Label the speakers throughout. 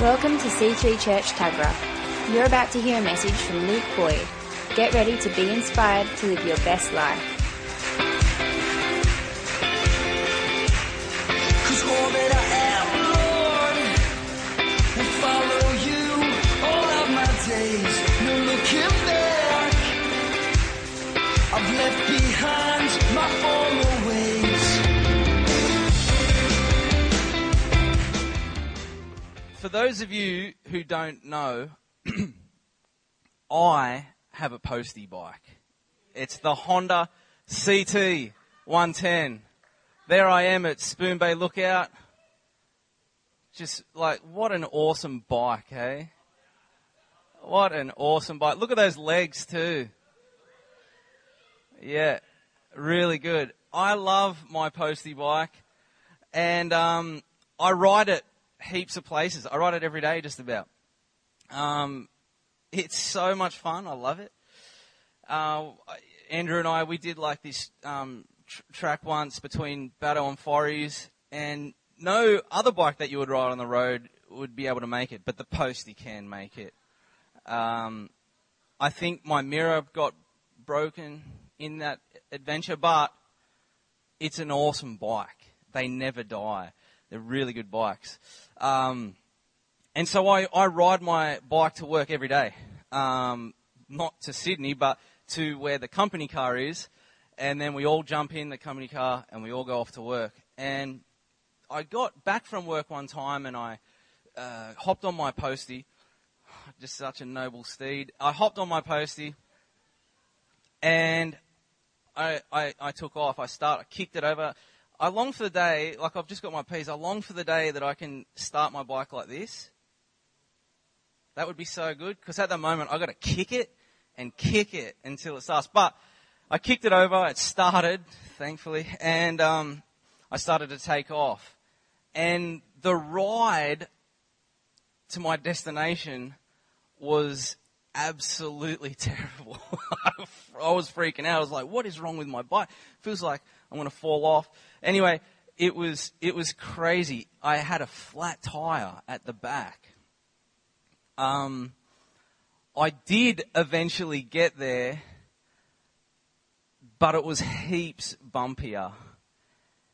Speaker 1: Welcome to C3 Church Tuggerah. You're about to hear a message from Luke Boyd. Get ready to be inspired to live your best life.
Speaker 2: For those of you who don't know, I have a postie bike. It's the Honda CT 110. There I am at Spoon Bay Lookout. Just like, what an awesome bike, hey? What an awesome bike. Look at those legs too. Yeah, really good. I love my postie bike and um, I ride it heaps of places. I ride it every day, just about. Um, it's so much fun. I love it. Uh, Andrew and I, we did like this um, tr- track once between Battle and Forries, and no other bike that you would ride on the road would be able to make it, but the postie can make it. Um, I think my mirror got broken in that adventure, but it's an awesome bike. They never die. They're really good bikes. Um, and so I, I ride my bike to work every day. Um, not to Sydney, but to where the company car is. And then we all jump in the company car and we all go off to work. And I got back from work one time and I uh, hopped on my postie. Just such a noble steed. I hopped on my postie and I, I, I took off. I start, I kicked it over. I long for the day, like I've just got my P's, I long for the day that I can start my bike like this. That would be so good, because at the moment I've got to kick it and kick it until it starts. But I kicked it over, it started, thankfully, and um, I started to take off. And the ride to my destination was absolutely terrible. I was freaking out. I was like, what is wrong with my bike? Feels like I'm going to fall off. Anyway, it was, it was crazy. I had a flat tire at the back. Um, I did eventually get there, but it was heaps bumpier.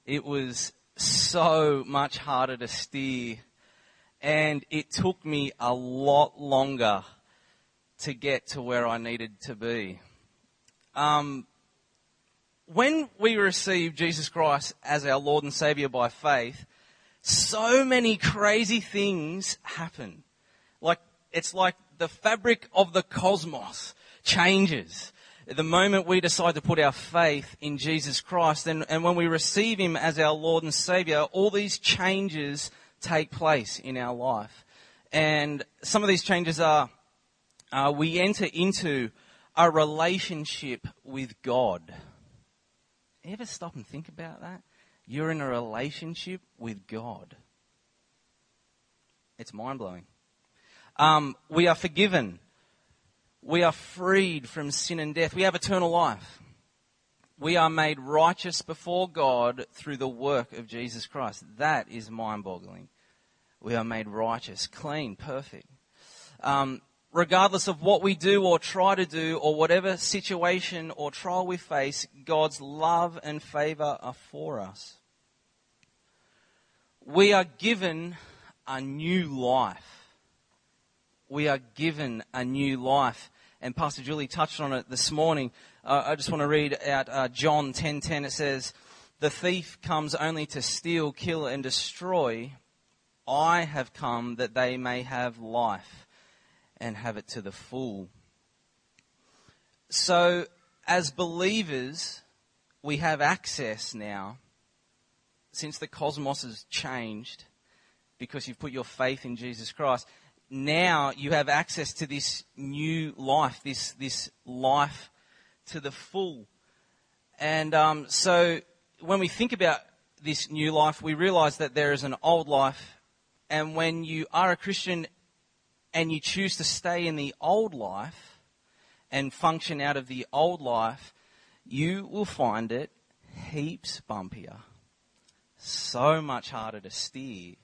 Speaker 2: It was so much harder to steer, and it took me a lot longer to get to where I needed to be. Um, when we receive Jesus Christ as our Lord and Savior by faith, so many crazy things happen. Like, it's like the fabric of the cosmos changes. The moment we decide to put our faith in Jesus Christ and, and when we receive Him as our Lord and Savior, all these changes take place in our life. And some of these changes are, uh, we enter into a relationship with God. Ever stop and think about that? You're in a relationship with God. It's mind blowing. Um, we are forgiven. We are freed from sin and death. We have eternal life. We are made righteous before God through the work of Jesus Christ. That is mind boggling. We are made righteous, clean, perfect. Um, regardless of what we do or try to do or whatever situation or trial we face, God's love and favor are for us. We are given a new life. We are given a new life. And Pastor Julie touched on it this morning. Uh, I just want to read out uh, John 10:10. It says, "The thief comes only to steal, kill, and destroy. I have come that they may have life and have it to the full." So, as believers, we have access now, since the cosmos has changed, because you've put your faith in Jesus Christ. Now you have access to this new life, this this life to the full. And um, so, when we think about this new life, we realize that there is an old life, and when you are a Christian and you choose to stay in the old life and function out of the old life, you will find it heaps bumpier, so much harder to steer,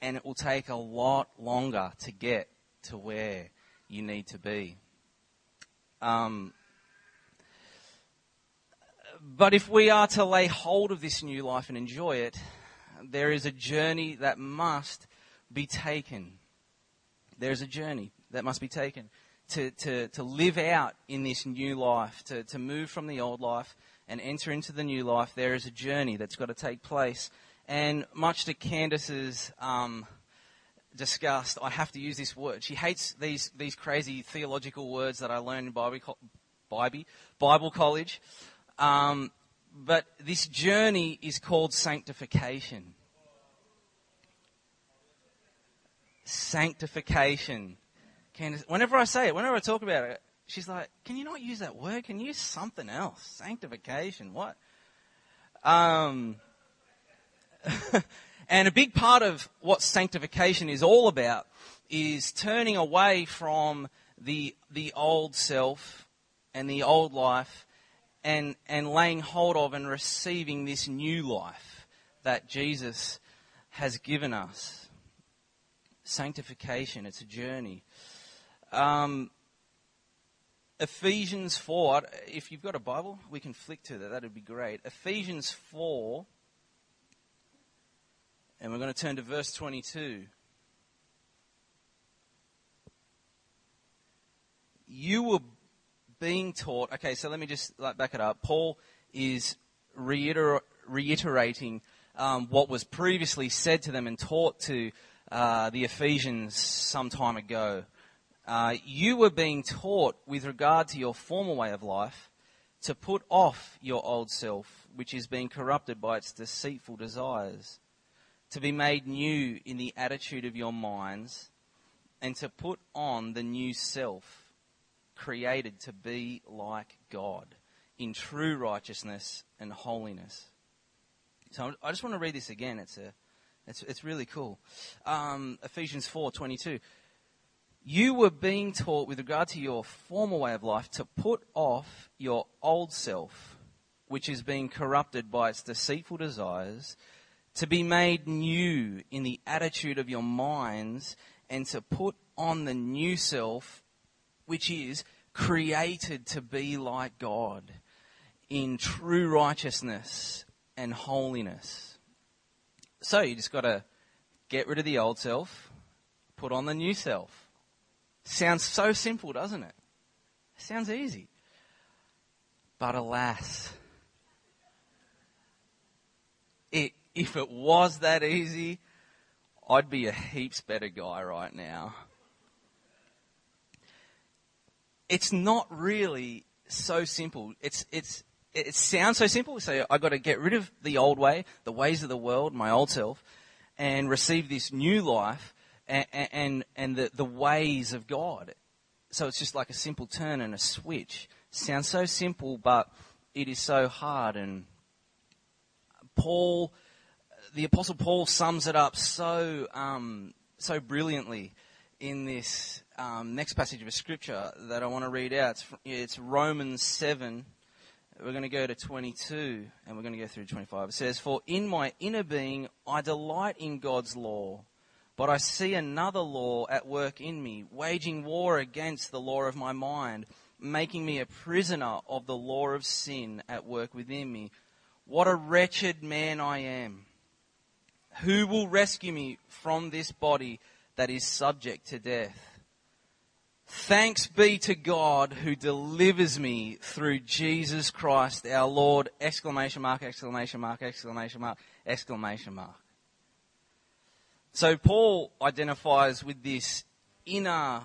Speaker 2: and it will take a lot longer to get to where you need to be. Um, but if we are to lay hold of this new life and enjoy it, there is a journey that must be taken. There is a journey that must be taken to, to, to live out in this new life, to, to move from the old life and enter into the new life. There is a journey that's got to take place. And much to Candace's um, disgust, I have to use this word. She hates these, these crazy theological words that I learned in Bible, Bible, Bible college. Um, but this journey is called sanctification. Sanctification. Candace, whenever I say it, whenever I talk about it, she's like, "Can you not use that word? Can you use something else? Sanctification. What?" Um, and a big part of what sanctification is all about is turning away from the the old self and the old life and, and laying hold of and receiving this new life that Jesus has given us. Sanctification, it's a journey. Um, Ephesians 4, if you've got a Bible, we can flick to that, that would be great. Ephesians 4, and we're going to turn to verse 22. You were being taught. Okay, so let me just like back it up. Paul is reiter- reiterating um, what was previously said to them and taught to uh, the Ephesians some time ago. Uh, you were being taught with regard to your former way of life to put off your old self, which is being corrupted by its deceitful desires, to be made new in the attitude of your minds, and to put on the new self created to be like God in true righteousness and holiness. So I just want to read this again. It's a, it's, it's really cool. Um, Ephesians four twenty two. You were being taught with regard to your former way of life to put off your old self, which is being corrupted by its deceitful desires, to be made new in the attitude of your minds, and to put on the new self, which is created to be like God in true righteousness and holiness. So you just got to get rid of the old self, put on the new self. Sounds so simple, doesn't it? Sounds easy. But alas, it, if it was that easy, I'd be a heaps better guy right now it's not really so simple. It's, it's, it sounds so simple. So I've got to get rid of the old way, the ways of the world, my old self, and receive this new life and, and, and the, the ways of God. So it's just like a simple turn and a switch. Sounds so simple, but it is so hard. And Paul, the Apostle Paul sums it up so, um, so brilliantly in this um, next passage of scripture that I want to read out. It's, it's Romans 7. We're going to go to 22 and we're going to go through 25. It says, For in my inner being I delight in God's law, but I see another law at work in me, waging war against the law of my mind, making me a prisoner of the law of sin at work within me. What a wretched man I am. Who will rescue me from this body that is subject to death? Thanks be to God who delivers me through Jesus Christ our Lord! Exclamation mark, exclamation mark, exclamation mark, exclamation mark. So Paul identifies with this inner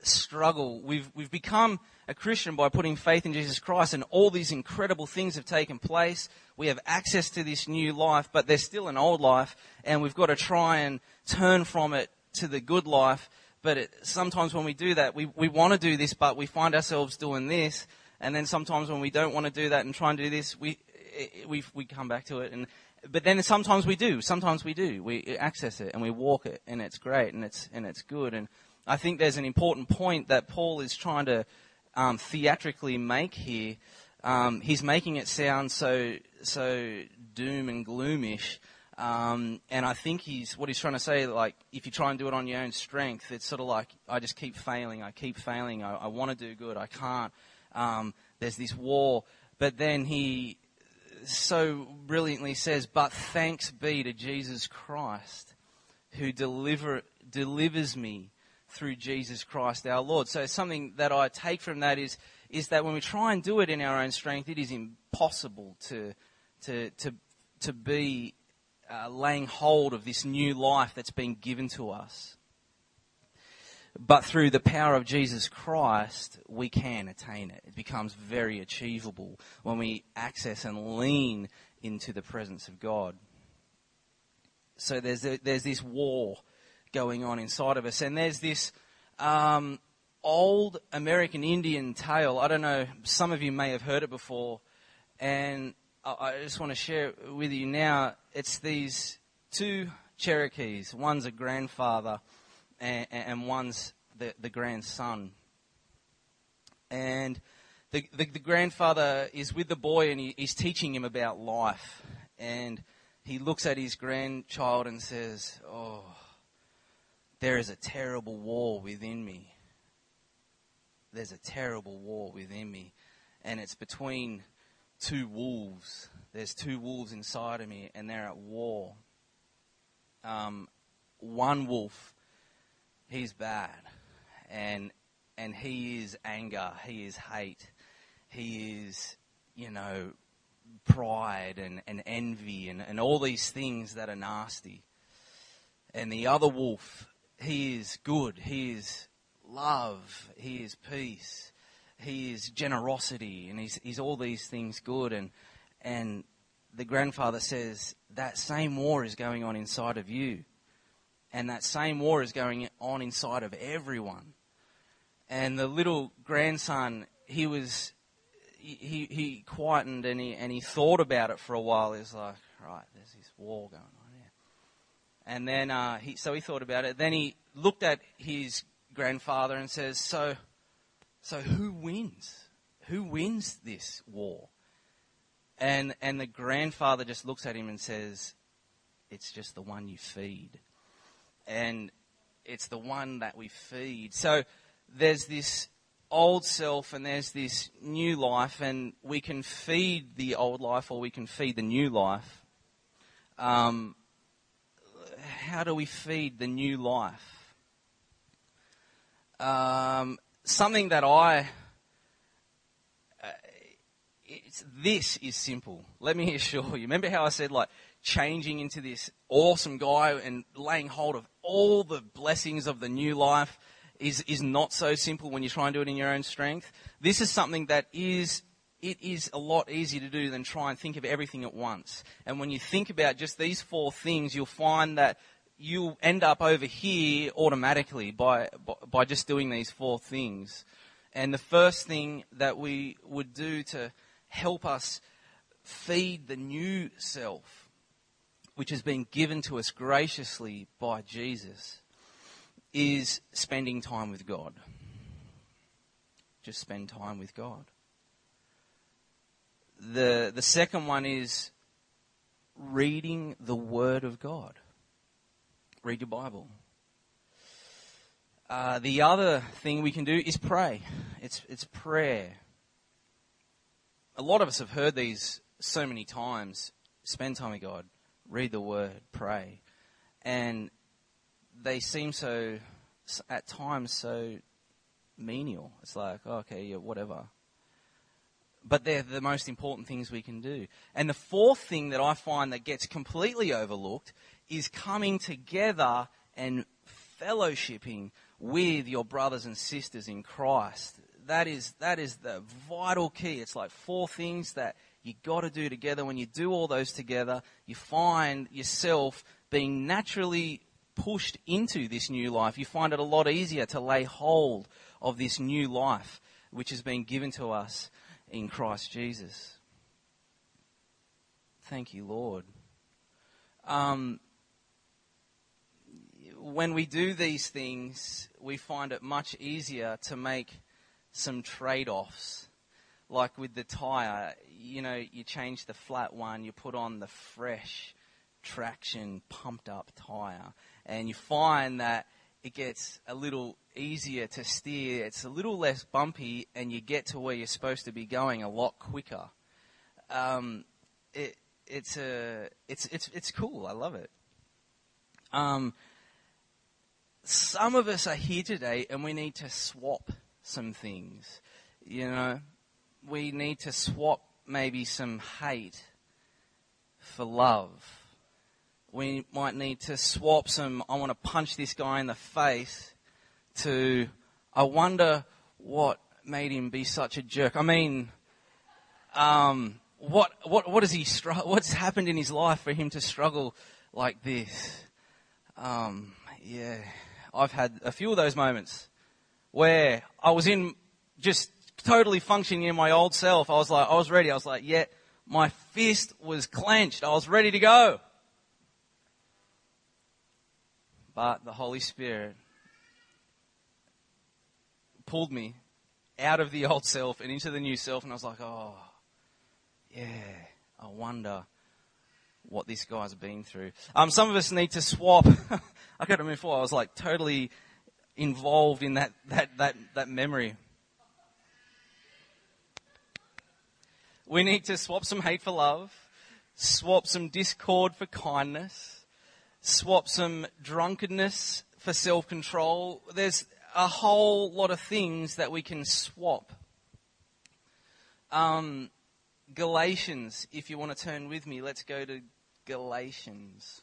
Speaker 2: struggle. We've, we've become a Christian by putting faith in Jesus Christ and all these incredible things have taken place. We have access to this new life, but there's still an old life and we've got to try and turn from it to the good life but it, sometimes when we do that, we, we want to do this, but we find ourselves doing this. And then sometimes when we don't want to do that and try and do this, we, we, we come back to it. And, but then sometimes we do. Sometimes we do. We access it and we walk it and it's great and it's, and it's good. And I think there's an important point that Paul is trying to um, theatrically make here. Um, he's making it sound so, so doom and gloomish. Um, and I think he's what he's trying to say. Like, if you try and do it on your own strength, it's sort of like I just keep failing. I keep failing. I, I want to do good. I can't. Um, there's this war. But then he so brilliantly says, "But thanks be to Jesus Christ, who deliver delivers me through Jesus Christ our Lord." So something that I take from that is is that when we try and do it in our own strength, it is impossible to to to to be uh, laying hold of this new life that's been given to us. But through the power of Jesus Christ, we can attain it. It becomes very achievable when we access and lean into the presence of God. So there's, a, there's this war going on inside of us, and there's this um, old American Indian tale. I don't know, some of you may have heard it before, and I just want to share it with you now. It's these two Cherokees. One's a grandfather, and, and one's the, the grandson. And the, the, the, grandfather is with the boy, and he, he's teaching him about life. And he looks at his grandchild and says, "Oh, there is a terrible war within me. There's a terrible war within me, and it's between." Two wolves. There's two wolves inside of me, and they're at war. Um, one wolf, he's bad, and and he is anger, he is hate, he is you know pride and, and envy and, and all these things that are nasty. And the other wolf, he is good, he is love, he is peace, he is generosity and he's, he's all these things good. And, and the grandfather says, that same war is going on inside of you. And that same war is going on inside of everyone. And the little grandson, he was, he, he quietened and he, and he thought about it for a while. He's like, right, there's this war going on here. And then, uh, he, so he thought about it. Then he looked at his grandfather and says, so, so who wins? Who wins this war? And, and the grandfather just looks at him and says, It's just the one you feed. And it's the one that we feed. So there's this old self and there's this new life, and we can feed the old life or we can feed the new life. Um, how do we feed the new life? Um, something that I. Uh, this is simple. Let me assure you. Remember how I said, like, changing into this awesome guy and laying hold of all the blessings of the new life is, is not so simple when you try and do it in your own strength. This is something that is it is a lot easier to do than try and think of everything at once. And when you think about just these four things, you'll find that you end up over here automatically by, by just doing these four things. And the first thing that we would do to help us feed the new self, which has been given to us graciously by Jesus, is spending time with God. Just spend time with God. The, the second one is reading the Word of God read your Bible. Uh, the other thing we can do is pray. It's, it's prayer. A lot of us have heard these so many times. Spend time with God, read the Word, pray. And they seem so, at times, so menial. It's like, oh, okay, yeah, whatever. But they're the most important things we can do. And the fourth thing that I find that gets completely overlooked is coming together and fellowshipping with your brothers and sisters in Christ. That is, that is the vital key. It's like four things that you got to do together. When you do all those together, you find yourself being naturally pushed into this new life. You find it a lot easier to lay hold of this new life which has been given to us in Christ Jesus. Thank you, Lord. Um, when we do these things, we find it much easier to make some trade offs. Like with the tyre, you know, you change the flat one, you put on the fresh traction, pumped up tyre. And you find that it gets a little easier to steer, it's a little less bumpy, and you get to where you're supposed to be going a lot quicker. Um, it, it's, a, it's, it's, it's cool. I love it. Um, some of us are here today and we need to swap some things. You know, we need to swap maybe some hate for love. We might need to swap some, I want to punch this guy in the face, to, I wonder what made him be such a jerk. I mean, um, what, what, what has he, what's happened in his life for him to struggle like this? Um, yeah, I've had a few of those moments where I was in just totally functioning in my old self. I was like, I was ready. I was like, yeah, my fist was clenched. I was ready to go. But the Holy Spirit pulled me out of the old self and into the new self, and I was like, oh, yeah, I wonder what this guy's been through. Um, some of us need to swap. I got to move forward. I was like totally involved in that, that, that, that memory. We need to swap some hate for love, swap some discord for kindness, swap some drunkenness for self control. There's a whole lot of things that we can swap. Um, Galatians, if you want to turn with me, let's go to Galatians.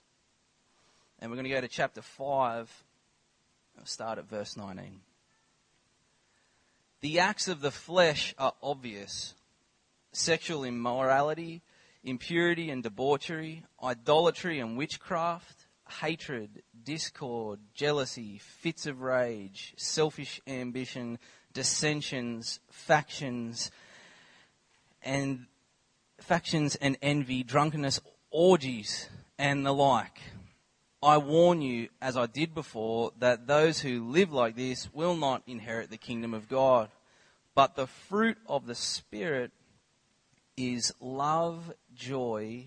Speaker 2: And we're going to go to chapter 5. I'll start at verse 19. The acts of the flesh are obvious sexual immorality, impurity and debauchery, idolatry and witchcraft, hatred, discord, jealousy, fits of rage, selfish ambition, dissensions, factions, and factions and envy, drunkenness, orgies, and the like. I warn you, as I did before, that those who live like this will not inherit the kingdom of God. But the fruit of the Spirit is love, joy,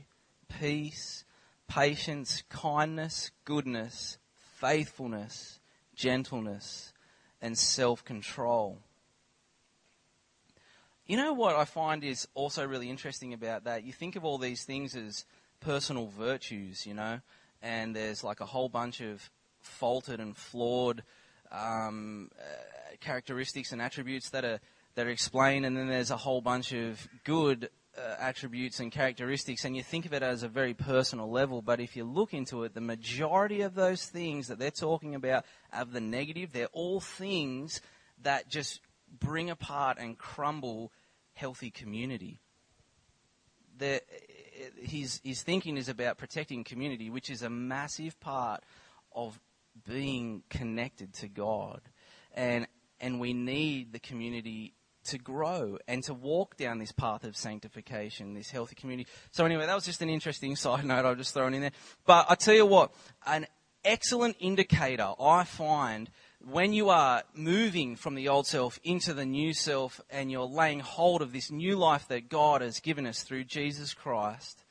Speaker 2: peace, patience, kindness, goodness, faithfulness, gentleness, and self control. You know what I find is also really interesting about that? You think of all these things as personal virtues, you know, and there's like a whole bunch of faulted and flawed um, uh, characteristics and attributes that are that are explained, and then there's a whole bunch of good uh, attributes and characteristics, and you think of it as a very personal level. But if you look into it, the majority of those things that they're talking about of the negative, they're all things that just bring apart and crumble healthy community. The, his, his thinking is about protecting community, which is a massive part of being connected to God. And, and we need the community to grow and to walk down this path of sanctification, this healthy community. So anyway, that was just an interesting side note I've just thrown in there. But I tell you what, an excellent indicator I find when you are moving from the old self into the new self and you're laying hold of this new life that God has given us through Jesus Christ,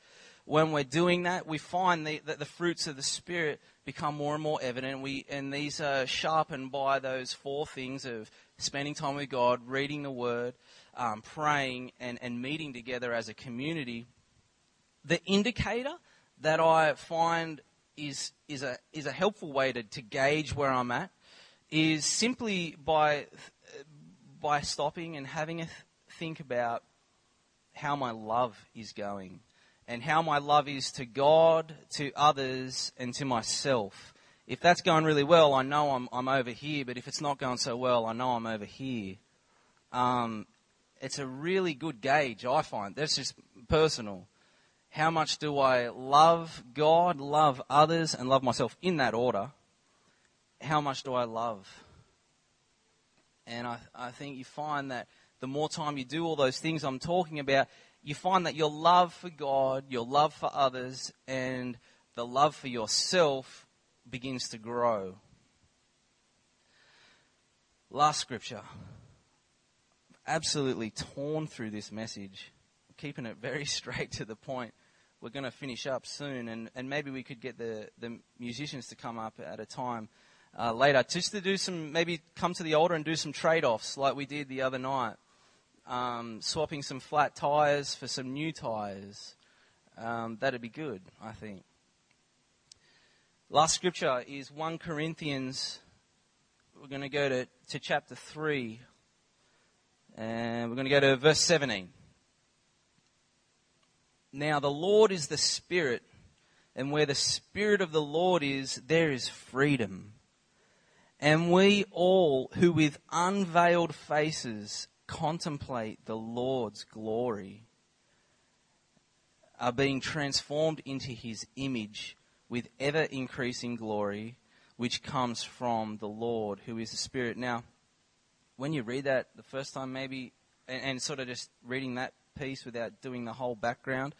Speaker 2: when we're doing that, we find the, that the fruits of the Spirit become more and more evident. We, and these are sharpened by those four things of spending time with God, reading the Word, um, praying, and, and meeting together as a community. The indicator that I find is, is, a, is a helpful way to, to gauge where I'm at is simply by, by stopping and having a th- think about how my love is going and how my love is to God, to others, and to myself. If that's going really well, I know I'm, I'm over here, but if it's not going so well, I know I'm over here. Um, it's a really good gauge, I find. That's just personal. How much do I love God, love others, and love myself in that order? How much do I love? And I, I think you find that the more time you do all those things I'm talking about, you find that your love for God, your love for others, and the love for yourself begins to grow. Last scripture. Absolutely torn through this message, keeping it very straight to the point. we're going to finish up soon, and, and maybe we could get the, the musicians to come up at a time uh, later, just to do some, maybe come to the altar and do some trade offs like we did the other night. Um, swapping some flat tyres for some new tyres. Um, that'd be good, I think. Last scripture is 1 Corinthians. We're going to go to, to chapter 3. And we're going to go to verse 17. Now, the Lord is the Spirit, and where the Spirit of the Lord is, there is freedom. And we all, who with unveiled faces contemplate the Lord's glory, are being transformed into his image with ever increasing glory, which comes from the Lord, who is the Spirit. Now, when you read that the first time, maybe, and, and sort of just reading that piece without doing the whole background,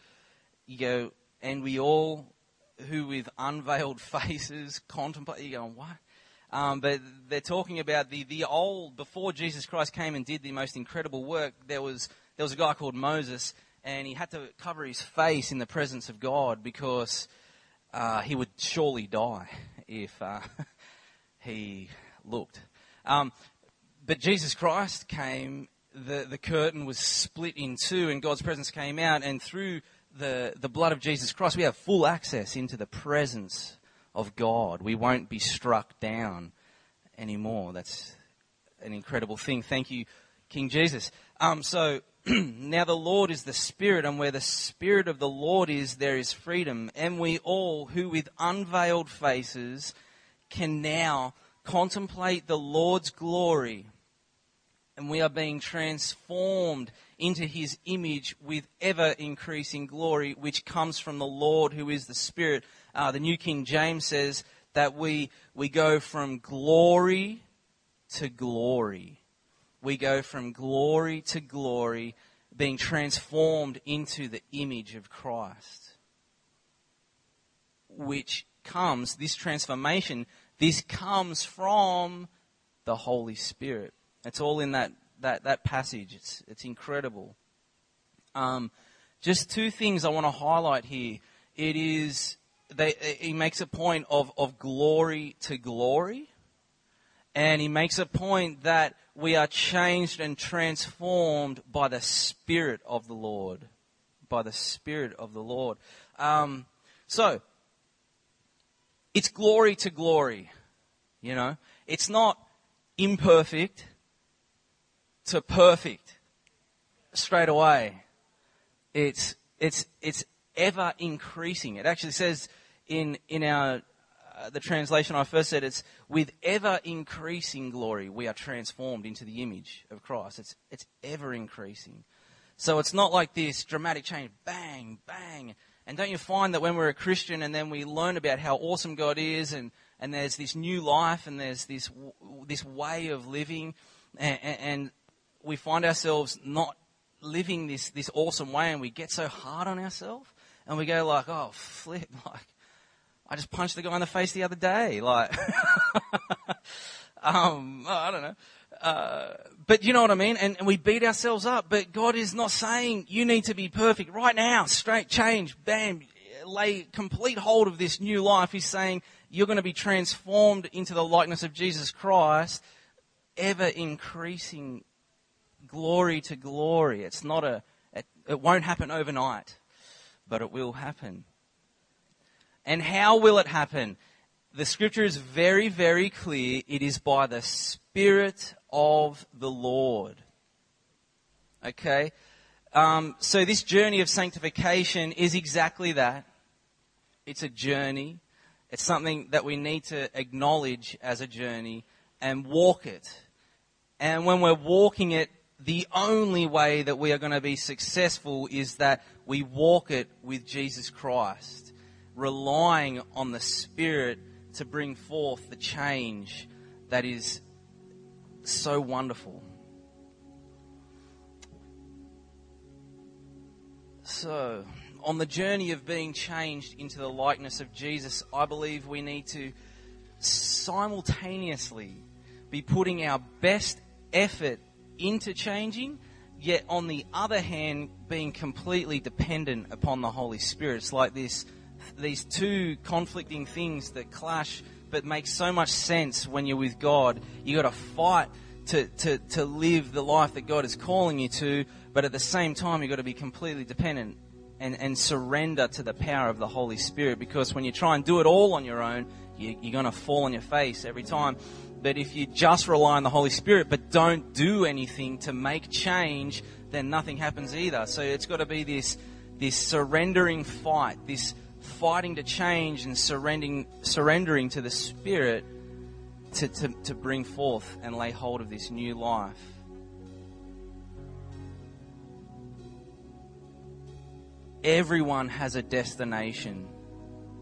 Speaker 2: you go, and we all, who with unveiled faces contemplate, you go, what? Um, but they're talking about the, the old, before Jesus Christ came and did the most incredible work, there was, there was a guy called Moses, and he had to cover his face in the presence of God because uh, he would surely die if uh, he looked. Um, but Jesus Christ came, the, the curtain was split in two, and God's presence came out, and through the, the blood of Jesus Christ, we have full access into the presence of God. We won't be struck down anymore. That's an incredible thing. Thank you, King Jesus. Um, so now the Lord is the Spirit, and where the Spirit of the Lord is, there is freedom. And we all, who with unveiled faces can now contemplate the Lord's glory, and we are being transformed into his image with ever increasing glory, which comes from the Lord who is the Spirit. Uh, the New King James says that we, we go from glory to glory. We go from glory to glory, being transformed into the image of Christ. Which comes, this transformation, this comes from the Holy Spirit. It's all in that, that, that passage. It's, it's incredible. Um, just two things I want to highlight here. It is they, he makes a point of, of glory to glory. And he makes a point that we are changed and transformed by the Spirit of the Lord. By the Spirit of the Lord. Um, so, it's glory to glory. You know, it's not imperfect to perfect straight away. It's, it's, it's ever increasing. It actually says in, in our, uh, the translation I first said, it's with ever increasing glory, we are transformed into the image of Christ. It's, it's ever increasing. So it's not like this dramatic change, bang, bang. And don't you find that when we're a Christian and then we learn about how awesome God is and, and there's this new life and there's this, this way of living and, and we find ourselves not living this, this awesome way and we get so hard on ourselves and we go like, oh, flip, like, I just punched the guy in the face the other day. Like, um, I don't know. Uh, but you know what I mean? And, and, we beat ourselves up. But God is not saying you need to be perfect right now. Straight change, bam, lay complete hold of this new life. He's saying you're going to be transformed into the likeness of Jesus Christ, ever increasing glory to glory. It's not a, it, it won't happen overnight, but it will happen. And how will it happen? The scripture is very, very clear. It is by the Spirit of the Lord. Okay? Um, so this journey of sanctification is exactly that. It's a journey. It's something that we need to acknowledge as a journey and walk it. And when we're walking it, the only way that we are going to be successful is that we walk it with Jesus Christ relying on the Spirit to bring forth the change that is so wonderful. So, on the journey of being changed into the likeness of Jesus, I believe we need to simultaneously be putting our best effort into changing yet on the other hand, being completely dependent upon the Holy Spirit. It's like this, these two conflicting things that clash, but make so much sense when you're with God. You got to fight to, to, to live the life that God is calling you to, but at the same time, you've got to be completely dependent and, and surrender to the power of the Holy Spirit. Because when you try and do it all on your own, you, you're going to fall on your face every time. But if you just rely on the Holy Spirit but don't do anything to make change, then nothing happens either. So it's got to be this, this surrendering fight, this fighting to change and surrendering, surrendering to the Spirit to, to, to bring forth and lay hold of this new life. Everyone has a destination.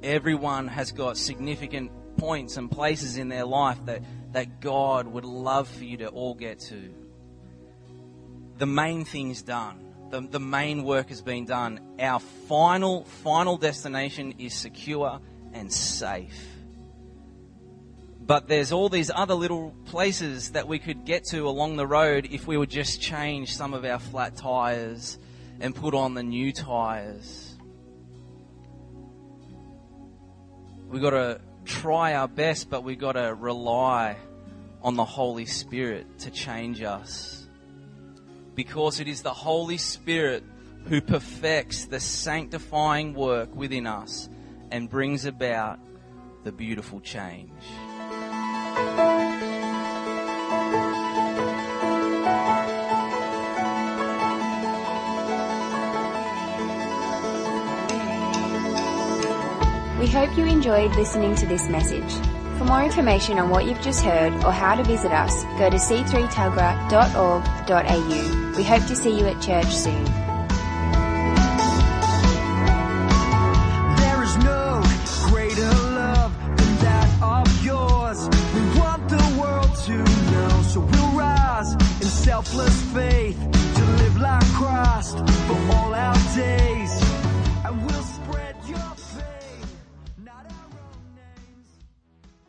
Speaker 2: Everyone has got significant points and places in their life that, that God would love for you to all get to. The main thing's done. The, the main work has been done. Our final, final destination is secure and safe. But there's all these other little places that we could get to along the road if we would just change some of our flat tires and put on the new tires. We've got to try our best, but we've got to rely on the Holy Spirit to change us. Because it is the Holy Spirit who perfects the sanctifying work within us and brings about the beautiful change.
Speaker 1: We hope you enjoyed listening to this message. For more information on what you've just heard or how to visit us, go to c3tuggerah.org.au. We hope to see you at church soon.